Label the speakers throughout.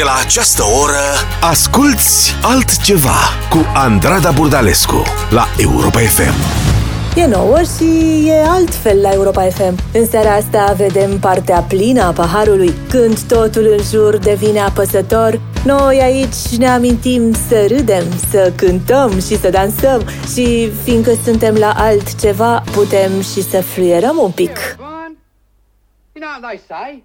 Speaker 1: De la această oră Asculți altceva Cu Andrada Burdalescu La Europa FM
Speaker 2: E nouă și e altfel la Europa FM. În seara asta vedem partea plină a paharului, când totul în jur devine apăsător. Noi aici ne amintim să râdem, să cântăm și să dansăm și fiindcă suntem la altceva, putem și să fluierăm un pic.
Speaker 3: You know what they say?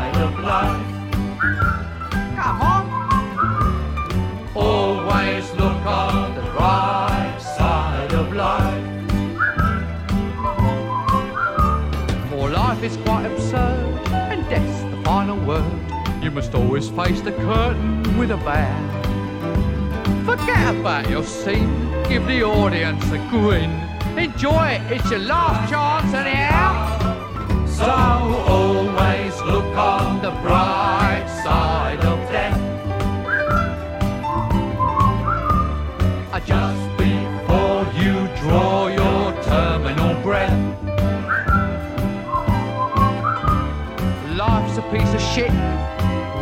Speaker 3: You must always face the curtain with a bow. Forget about your scene, give the audience a grin. Enjoy it, it's your last chance anyhow. So always look on the bright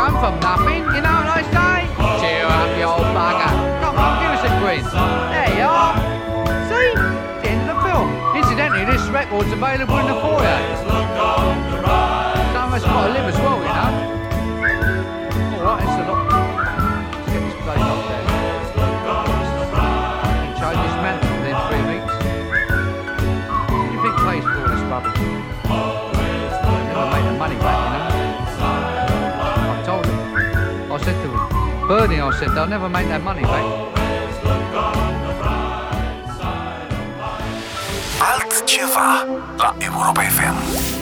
Speaker 3: Come from nothing, you know what I say? Cheer up, you old bugger. Come on, give us a grin. There you are. See? It's the end of the film. Incidentally, this record's available in the foyer. Some of us got to live as well, Bernie, I said, they'll never make that money back.
Speaker 1: Altceva La Europa FM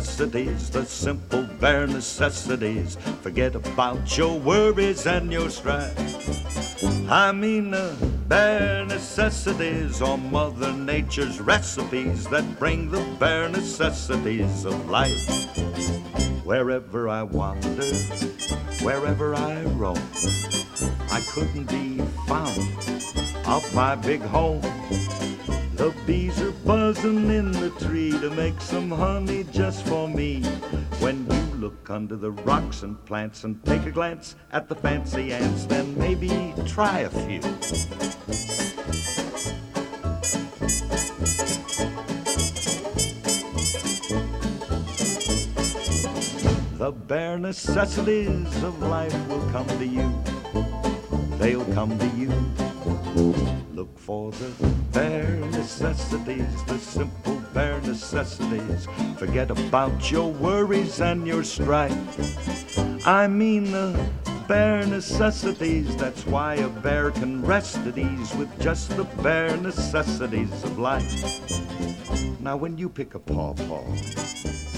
Speaker 4: necessities, the simple bare necessities. Forget about your worries and your strife. I mean the bare necessities or Mother Nature's recipes that bring the bare necessities of life. Wherever I wander, wherever I roam, I couldn't be found of my big home. The bees are buzzing in the tree to make some honey just for me. When you look under the rocks and plants and take a glance at the fancy ants, then maybe try a few. The bare necessities of life will come to you. They'll come to you. Look for the bare necessities, the simple bare necessities. Forget about your worries and your strife. I mean the bare necessities. That's why a bear can rest at ease with just the bare necessities of life. Now, when you pick a pawpaw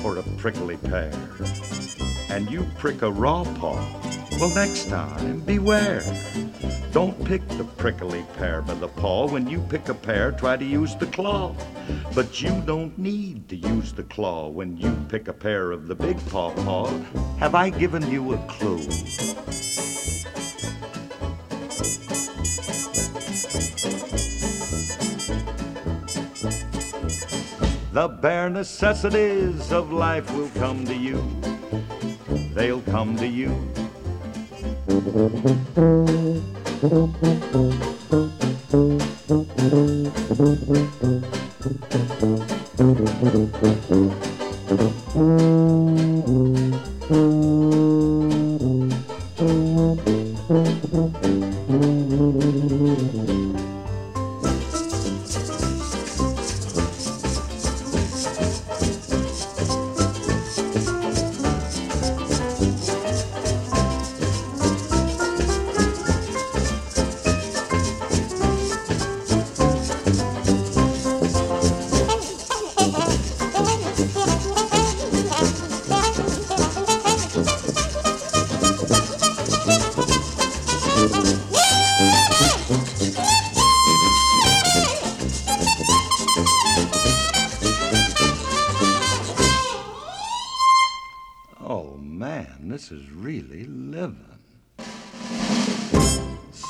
Speaker 4: or a prickly pear, and you prick a raw paw, well, next time, beware. Don't pick the prickly pear by the paw. When you pick a pear, try to use the claw. But you don't need to use the claw when you pick a pear of the big paw paw. Have I given you a clue? The bare necessities of life will come to you. They'll come to you. Oh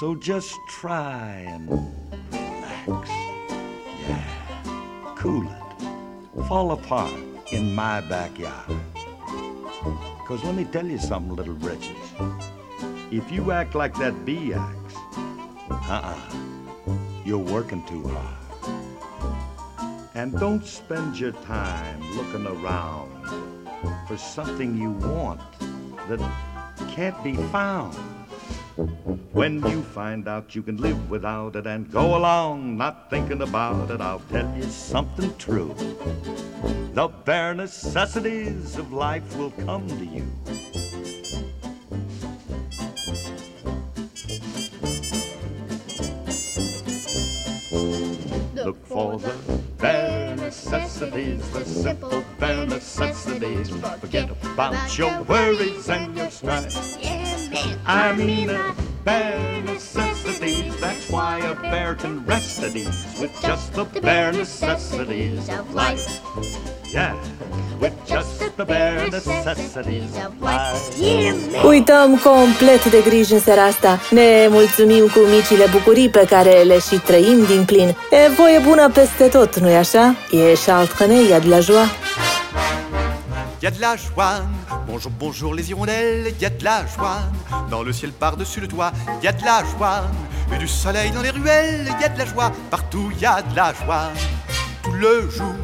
Speaker 4: So just try and relax. Yeah, cool it. Fall apart in my backyard. Because let me tell you something, little wretches. If you act like that bee acts, uh-uh, you're working too hard. And don't spend your time looking around for something you want that can't be found. When you find out you can live without it and go along not thinking about it, I'll tell you something true. The bare necessities of life will come to you. Look for the necessities, the simple bare necessities. Forget about your worries and your strife. I mean the bare necessities. That's why a bear can rest at ease with just the bare necessities of life. Yeah, with just the bare necessities of life.
Speaker 2: Uităm complet de griji în seara asta. Ne mulțumim cu micile bucurii pe care le și trăim din plin. E voie bună peste tot, nu-i așa? E Charles Iad la joie.
Speaker 5: Y a de la joie, bonjour, bonjour les hirondelles, y a de la joie, dans le ciel par-dessus le toit, y a de la joie, et du soleil dans les ruelles, y a de la joie, partout y a de la joie. Tout le jour,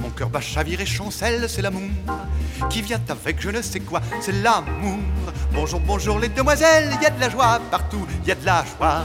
Speaker 5: mon cœur bat chavire et chancelle, c'est l'amour qui vient avec je ne sais quoi, c'est l'amour. Bonjour, bonjour les demoiselles, y a de la joie, partout y a de la joie.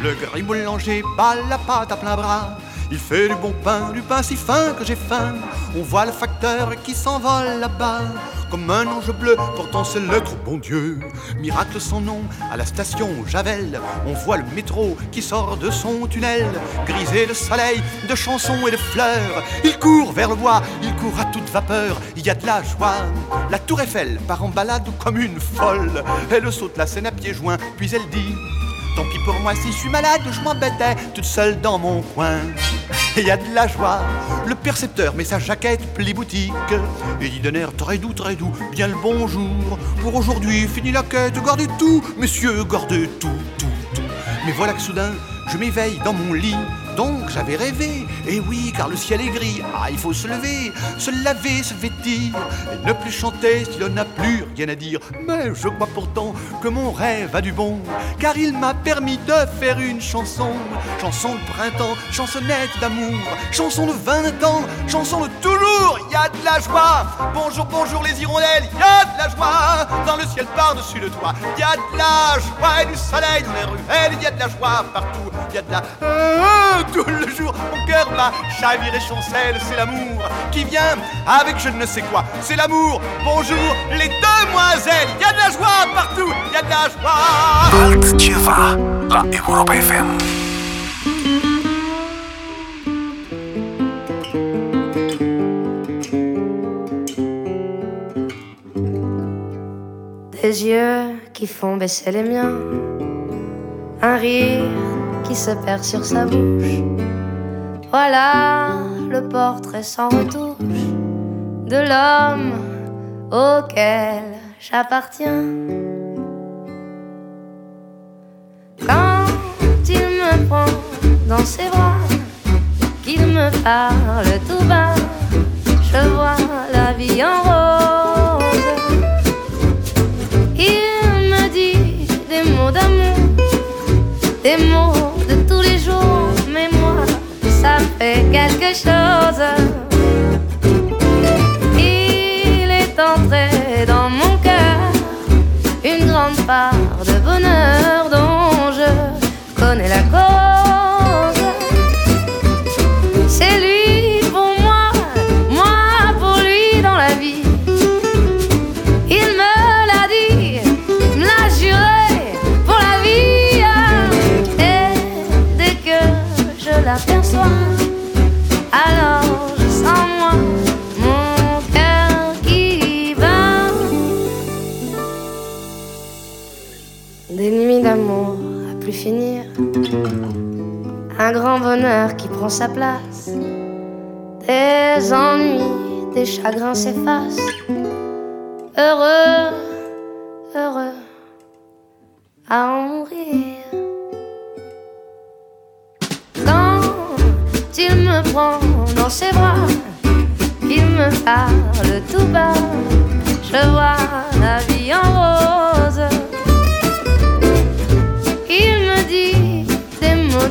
Speaker 5: Le gris boulanger bat la pâte à plein bras. Il fait du bon pain, du pain si fin que j'ai faim. On voit le facteur qui s'envole là-bas. Comme un ange bleu portant ses lettres au bon Dieu. Miracle sans nom, à la station Javel, on voit le métro qui sort de son tunnel. Grisé de soleil, de chansons et de fleurs. Il court vers le bois, il court à toute vapeur. Il y a de la joie. La tour Eiffel part en balade comme une folle. Elle saute la scène à pieds joints, puis elle dit Tant pis pour moi si je suis malade, je m'embêtais toute seule dans mon coin. Et y a de la joie, le percepteur met sa jaquette pli boutique et dit d'un air très doux, très doux, bien le bonjour. Pour aujourd'hui, fini la quête, gardez tout, messieurs, gardez tout, tout, tout. Mais voilà que soudain, je m'éveille dans mon lit Donc j'avais rêvé, et oui, car le ciel est gris. Ah, il faut se lever, se laver, se vêtir, et ne plus chanter si l'on n'a plus rien à dire. Mais je crois pourtant que mon rêve a du bon, car il m'a permis de faire une chanson. Chanson de printemps, chansonnette d'amour, chanson de 20 ans, chanson de toujours. Y a de la joie. Bonjour, bonjour les hirondelles, y a de la joie. Dans le ciel par-dessus le toit, y a de la joie et du soleil dans les ruelles, y a de la joie partout, y a de la. Tout le jour, mon cœur bat, chavire et chancelle, c'est l'amour qui vient avec je ne sais quoi. C'est l'amour. Bonjour les demoiselles, y a de la joie partout, y a de la joie.
Speaker 1: Altceva la Europa FM.
Speaker 6: Des yeux qui font baisser les miens, un rire se perd sur sa bouche. Voilà le portrait sans retouche de l'homme auquel j'appartiens. Quand il me prend dans ses bras, qu'il me parle tout bas, je vois la vie en rose. Il me dit des mots d'amour, des mots quelque chose. Il est entré dans mon cœur une grande part de bonheur dont je connais la cause. Un grand bonheur qui prend sa place. Des ennuis, des chagrins s'effacent heureux, heureux à en mourir. Quand il me prend dans ses bras, qu'il me parle tout bas, je vois la vie en rose.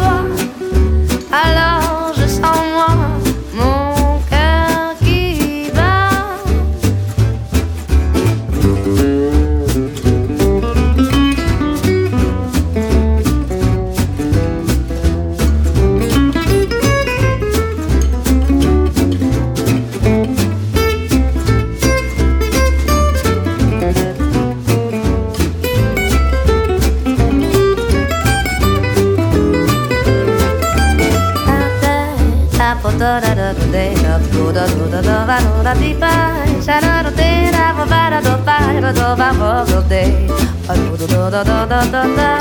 Speaker 6: Je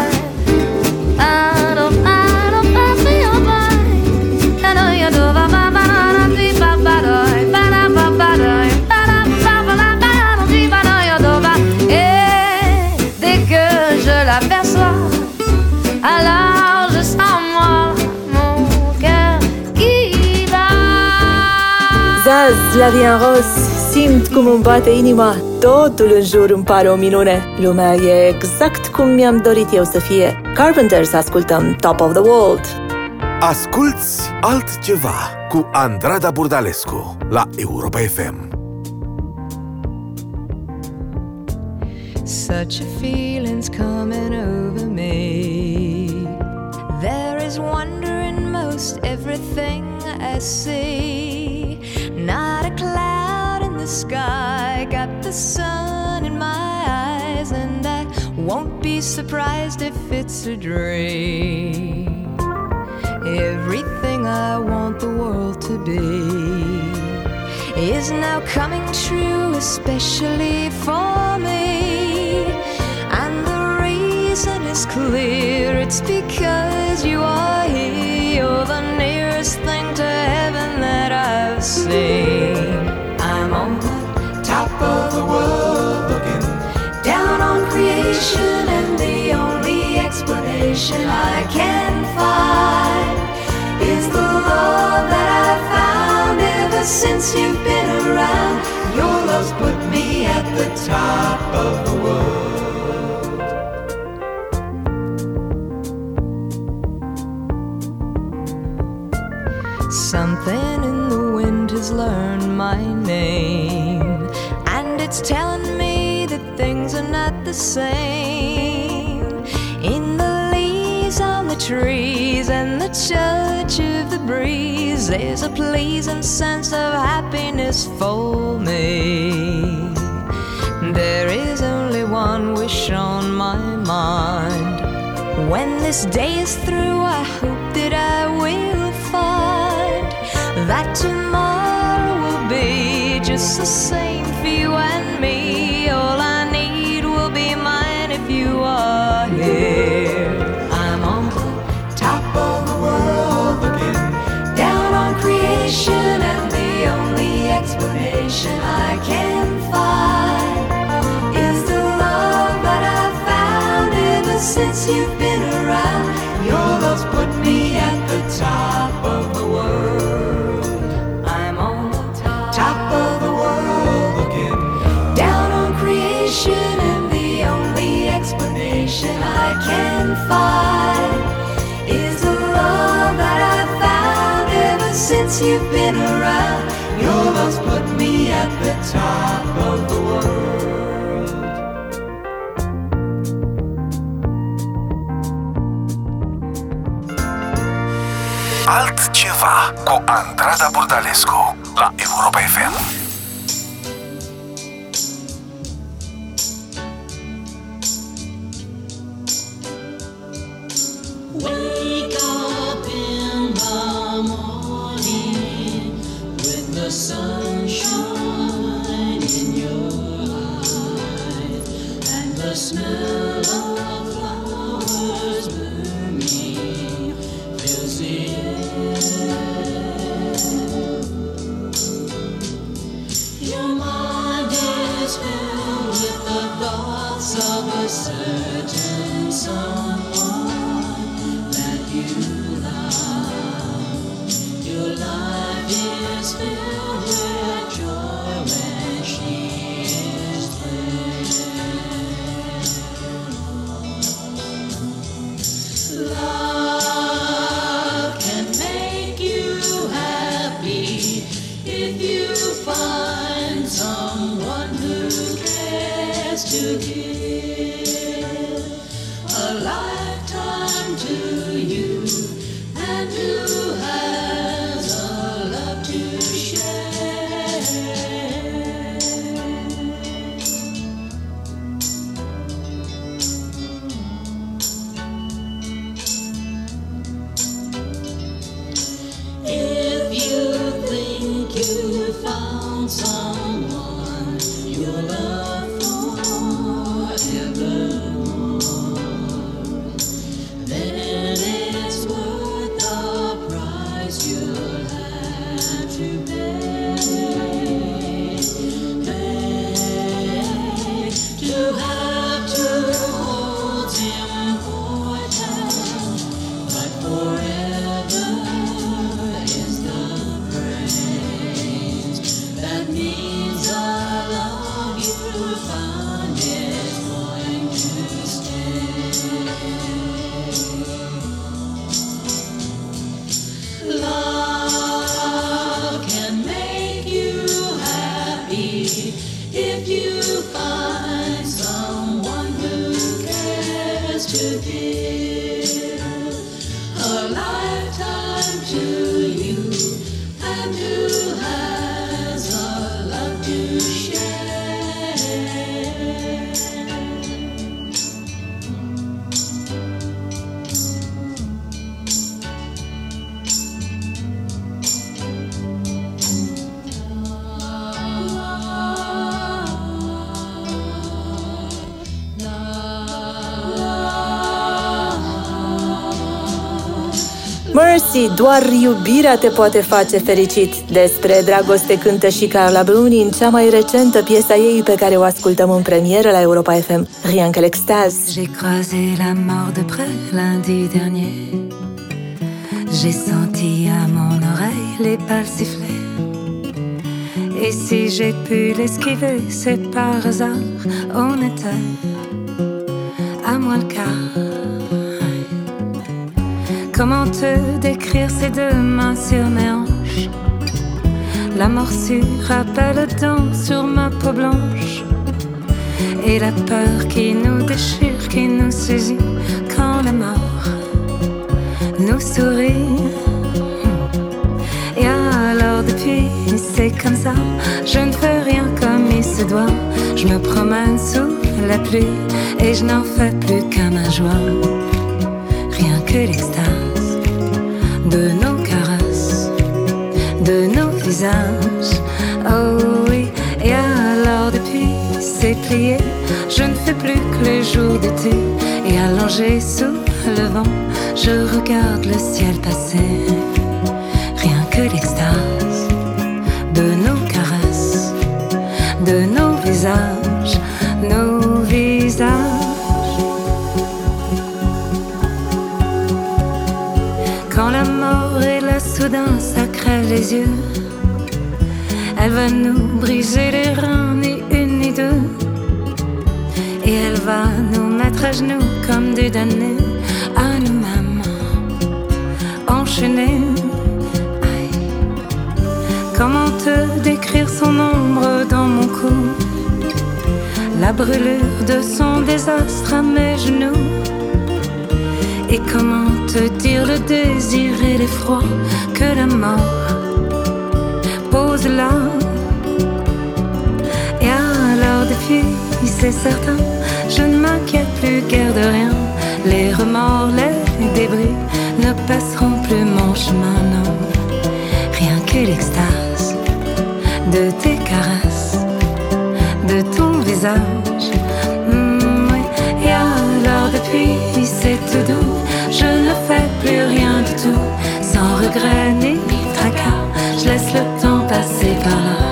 Speaker 6: Et bat.
Speaker 2: Zaz, la vie en roz, simt cum îmi bate inima, totul în jur îmi pare o minune. Lumea e exact cum mi-am dorit eu să fie. Carpenters ascultăm Top of the World.
Speaker 1: Asculți altceva cu Andrada Burdalescu la Europa FM.
Speaker 7: Such a feeling's coming over me. There is wonder in most everything I see. Not a cloud in the sky, got the sun in my eyes, and I won't be surprised if it's a dream. Everything I want the world to be is now coming true, especially for me. And the reason is clear it's because you are here. You're the nearest thing seen. I'm on the top of the world looking down on creation, and the only explanation I can find is the love that I've found ever since you've been around. Your love's put me at the top of the world. Something in the has learned my name, and it's telling me that things are not the same. In the leaves on the trees and the touch of the breeze, there's a pleasing sense of happiness for me. There is only one wish on my mind. When this day is through, I hope that I will find that tomorrow just the same for you and me. All I need will be mine if you are here. I'm on the top of the world looking down on creation, and the only explanation I can find is the love that I've found ever since you've been around. Your love's put me at the top since you've been around. Your love's put me at the top of the world.
Speaker 1: Altceva cu Andrada Burdalescu la Europa FM.
Speaker 8: With
Speaker 2: Doar iubirea te poate face fericit. Despre dragoste cântă Carla Bruni în cea mai recentă piesă ei pe care o ascultăm în premieră la Europa FM, Rien que l'extase.
Speaker 9: J'ai croisé la mort de près lundi dernier. J'ai senti à mon oreille les balles siffler. Et si j'ai pu l'esquiver, c'est par hasard. On était à moi le quart. Comment te décrire ces deux mains sur mes hanches? La morsure rappelle le dent sur ma peau blanche. Et la peur qui nous déchire, qui nous saisit quand la mort nous sourit. Et alors depuis, c'est comme ça, je ne fais rien comme il se doit. Je me promène sous la pluie et je n'en fais plus qu'à ma joie. Rien que l'extase de nos caresses, de nos visages. Oh oui, et alors depuis c'est plié, je ne fais plus que les jours d'été. Et allongé sous le vent, je regarde le ciel passer. Rien que l'extase de nos caresses, de nos visages, soudain, ça crève les yeux. Elle va nous briser les reins, ni une ni deux. Et elle va nous mettre à genoux comme des damnés à nous-mêmes, enchaînés. Aïe. Comment te décrire son ombre dans mon cou? La brûlure de son désastre à mes genoux. Et comment te dire le désir et l'effroi que la mort. Pose là Et alors depuis, c'est certain, je ne m'inquiète plus guère de rien. Les remords, les débris ne passeront plus mon chemin, non. Rien que l'extase de tes caresses, de ton visage. Mm, oui. Et alors depuis, c'est tout doux Je ne fais plus rien du tout Sans regret ni tracas. Je laisse le temps passer par là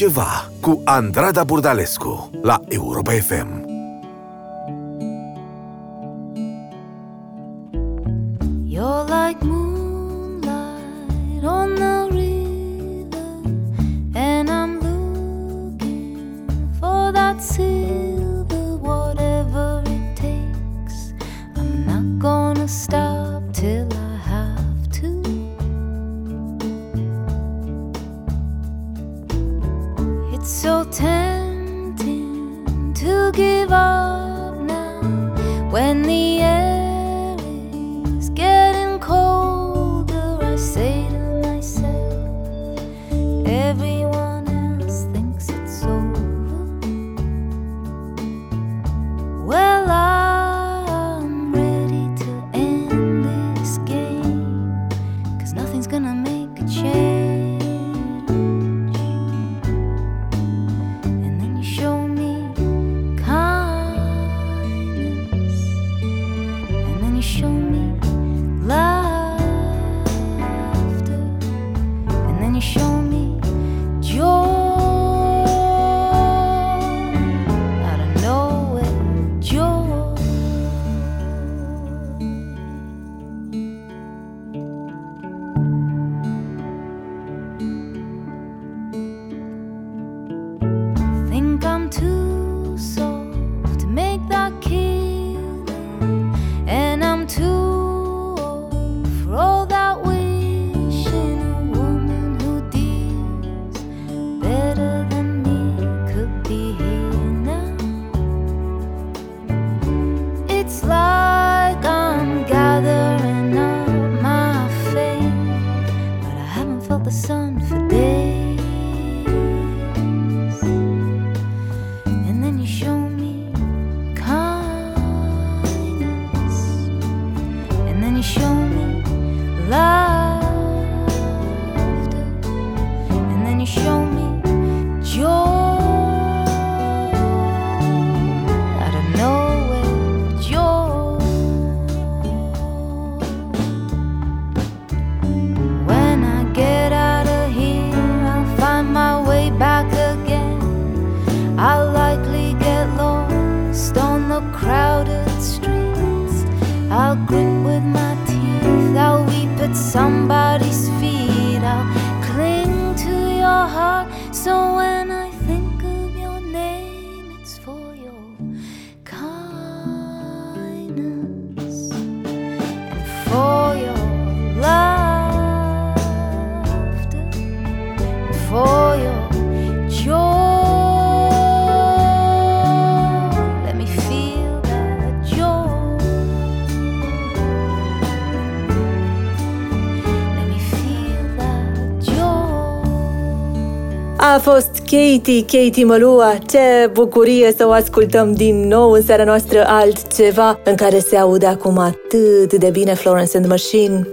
Speaker 7: altceva cu Andrada Burdalescu la Europa FM.
Speaker 9: at
Speaker 7: somebody's feet. I'll cling to your heart so when
Speaker 10: A fost Katie, Katie Mălua. Ce bucurie să o ascultăm din nou în seara noastră altceva în care se aude acum atât de bine Florence and Machine.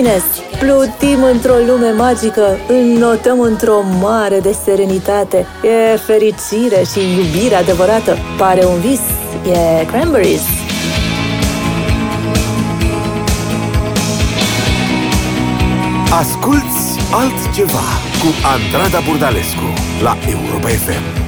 Speaker 7: Happiness.
Speaker 2: Plutim într-o lume magică, înnotăm într-o mare de serenitate. E fericire și iubire adevărată. Pare un vis, e Cranberries.
Speaker 11: Asculți altceva cu Andrada Burdalescu la Europa FM.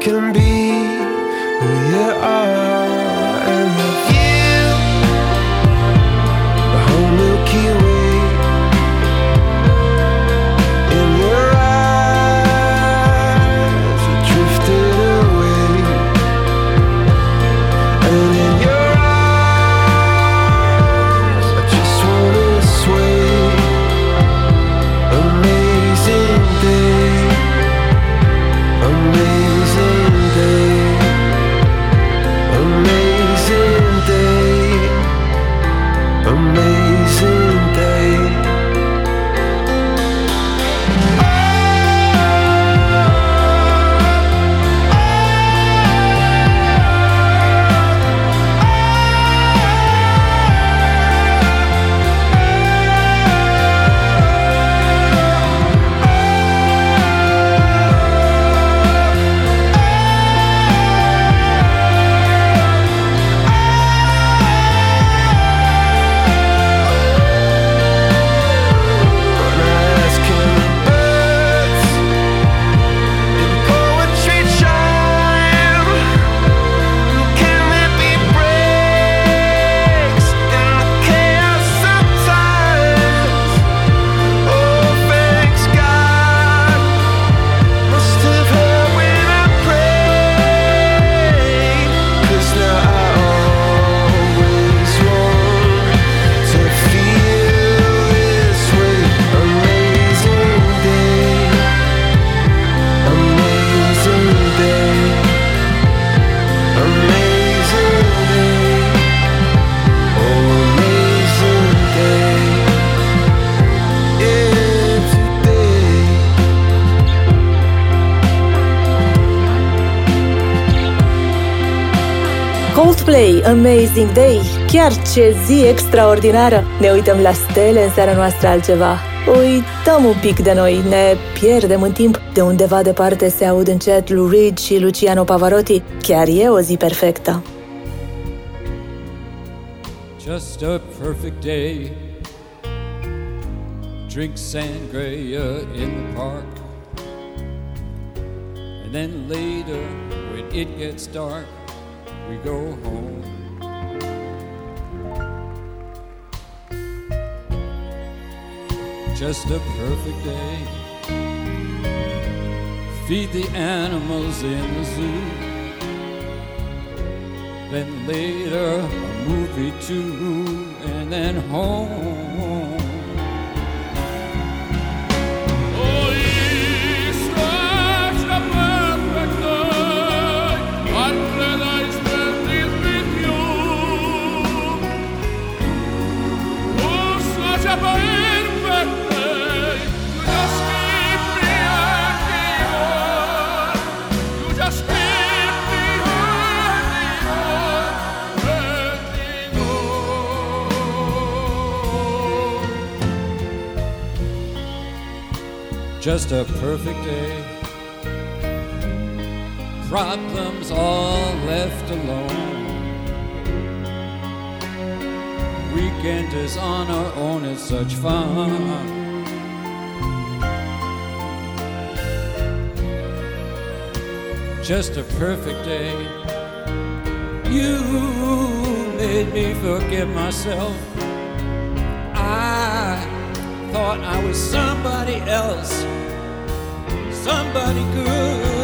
Speaker 12: can be
Speaker 2: Coldplay, Amazing Day, chiar ce zi extraordinară! Ne uităm la stele în seara noastră altceva. Uităm un pic de noi, ne pierdem în timp. De undeva departe se aud încet Lou Reed și Luciano Pavarotti. Chiar e o zi perfectă.
Speaker 13: Just a perfect day. Drink sangria in the park. And then later, when it gets dark, we go home. Just a perfect day. Feed the animals in the zoo. Then later, a movie too, and then home. Just a perfect day. Problems all left alone. Weekend is on our own, it's such fun. Just a perfect day. You made me forget myself. I thought I was somebody else, somebody good.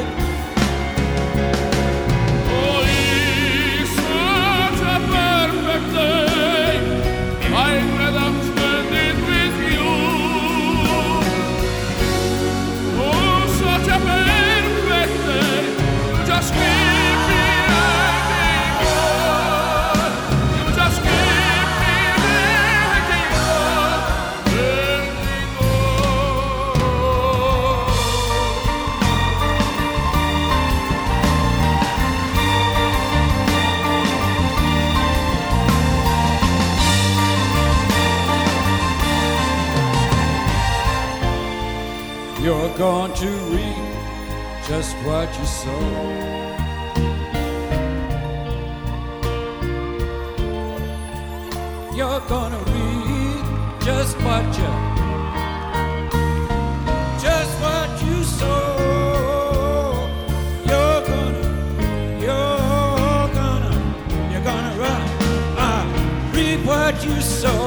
Speaker 13: You're going to reap just what you sow. You're gonna reap just what you just what you sow. You're gonna, you're gonna, you're gonna uh, reap what you sow.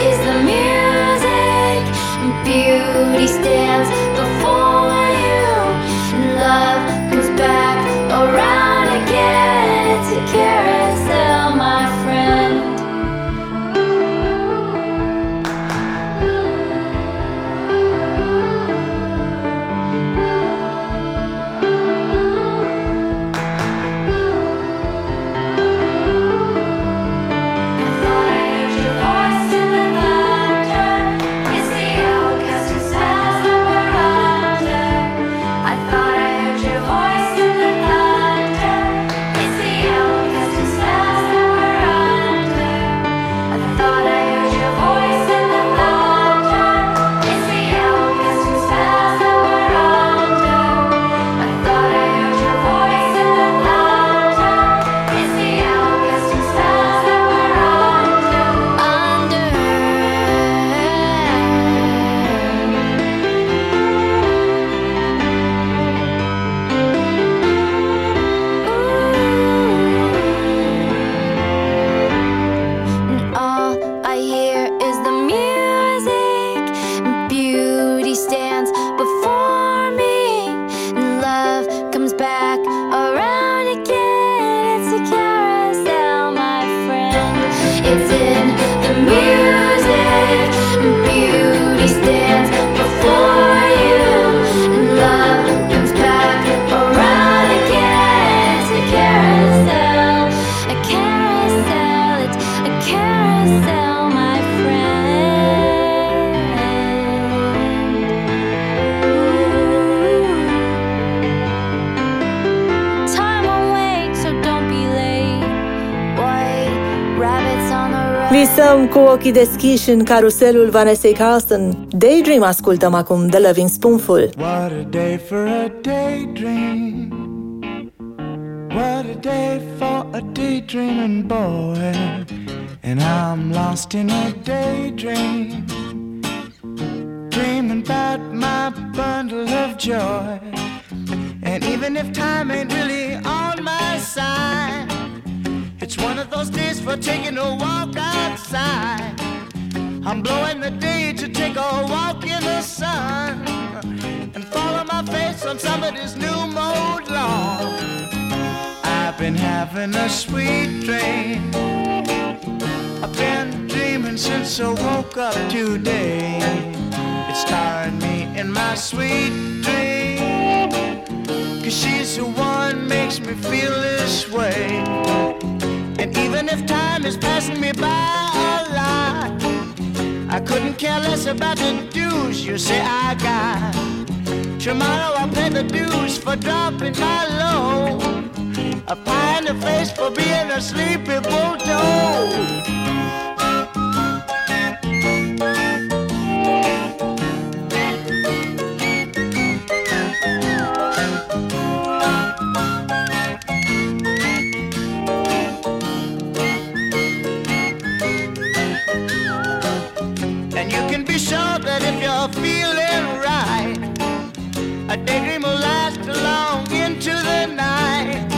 Speaker 13: is the music, beauty stands.
Speaker 2: Visăm cu ochii deschiși în caruselul Vanessa Carlson. Daydream ascultăm acum The Loving Spoonful.
Speaker 14: What a day for a daydream. What a day for a daydreaming boy. And I'm lost in a daydream. Dreaming about my bundle of joy. And even if time ain't really on my side, it's one of those days for taking a walk outside. I'm blowing the day to take a walk in the sun and follow my face on somebody's new mode lawn. I've been having a sweet dream. I've been dreaming since I woke up today. It's tiring me in my sweet dream. Cause she's the one makes me feel this way. And even if time is passing me by a lot, I couldn't care less about the dues you say I got. Tomorrow I'll pay the dues for dropping my load. A pie in the face for being a sleepy bulldog. And you can be sure that if you're feeling right, a daydream will last long into the night.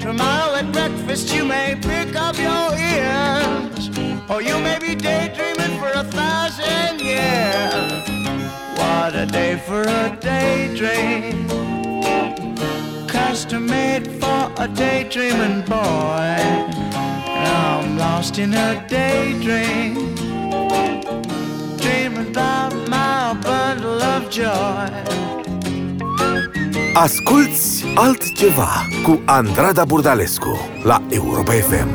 Speaker 14: Tomorrow at breakfast you may pick up your ears, or you may be daydreaming for a thousand years. What a day for a daydream, custom made for a daydreaming boy. Now I'm lost in a daydream about my bundle of joy.
Speaker 1: Asculți altceva cu Andrada Burdalescu la Europa FM.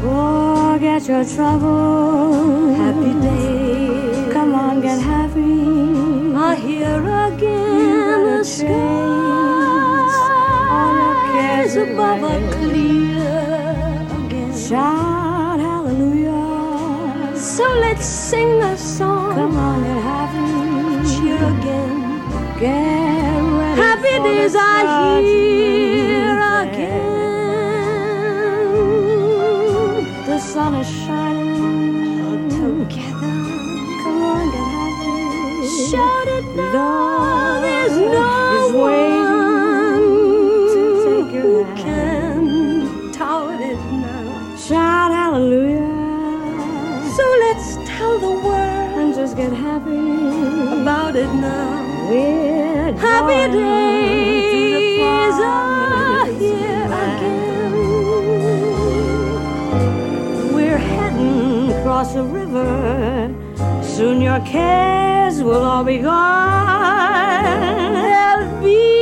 Speaker 15: Forget your trouble. Happy day. Come on, get happy. I hear again the skies. All your cares above are clear again. So let's sing a song. Come on, get happy. Cheer again. Get ready. Happy days are here again. The sun is shining together. Come on, get happy. Shout it now. There's no one just get happy about it now. We're happy days are here again. We're heading across the river. Soon your cares will all be gone. There'll be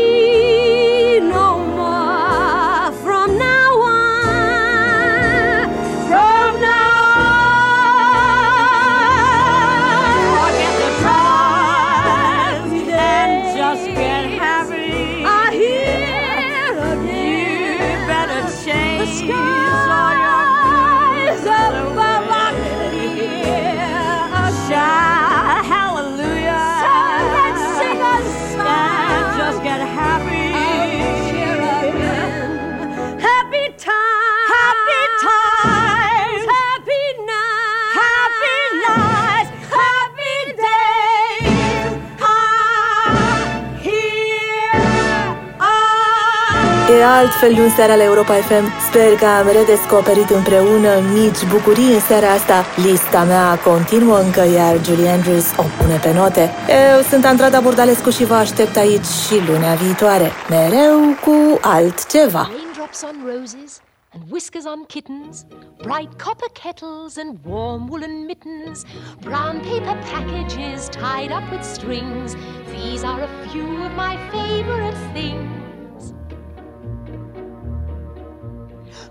Speaker 2: altfel de un seara la Europa FM. Sper că am redescoperit împreună mici bucurii în seara asta. Lista mea continuă încă, iar Julie Andrews o pune pe note. Eu sunt Andrada Burdalescu și vă aștept aici și lunea viitoare. Mereu cu altceva.
Speaker 16: Raindrops on roses and whiskers on kittens, bright copper kettles and warm woolen mittens, brown paper packages tied up with strings. These are a few of my favorite things.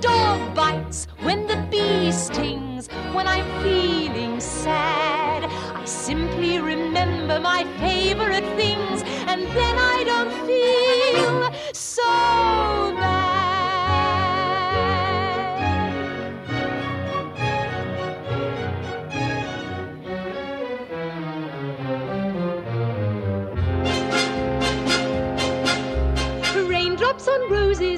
Speaker 16: Dog bites, when the bee stings, when I'm feeling sad, I simply remember my favorite things, and then I don't feel so bad. Raindrops on roses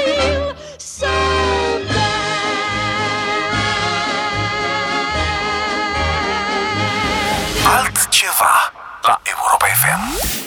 Speaker 1: la Europa FM.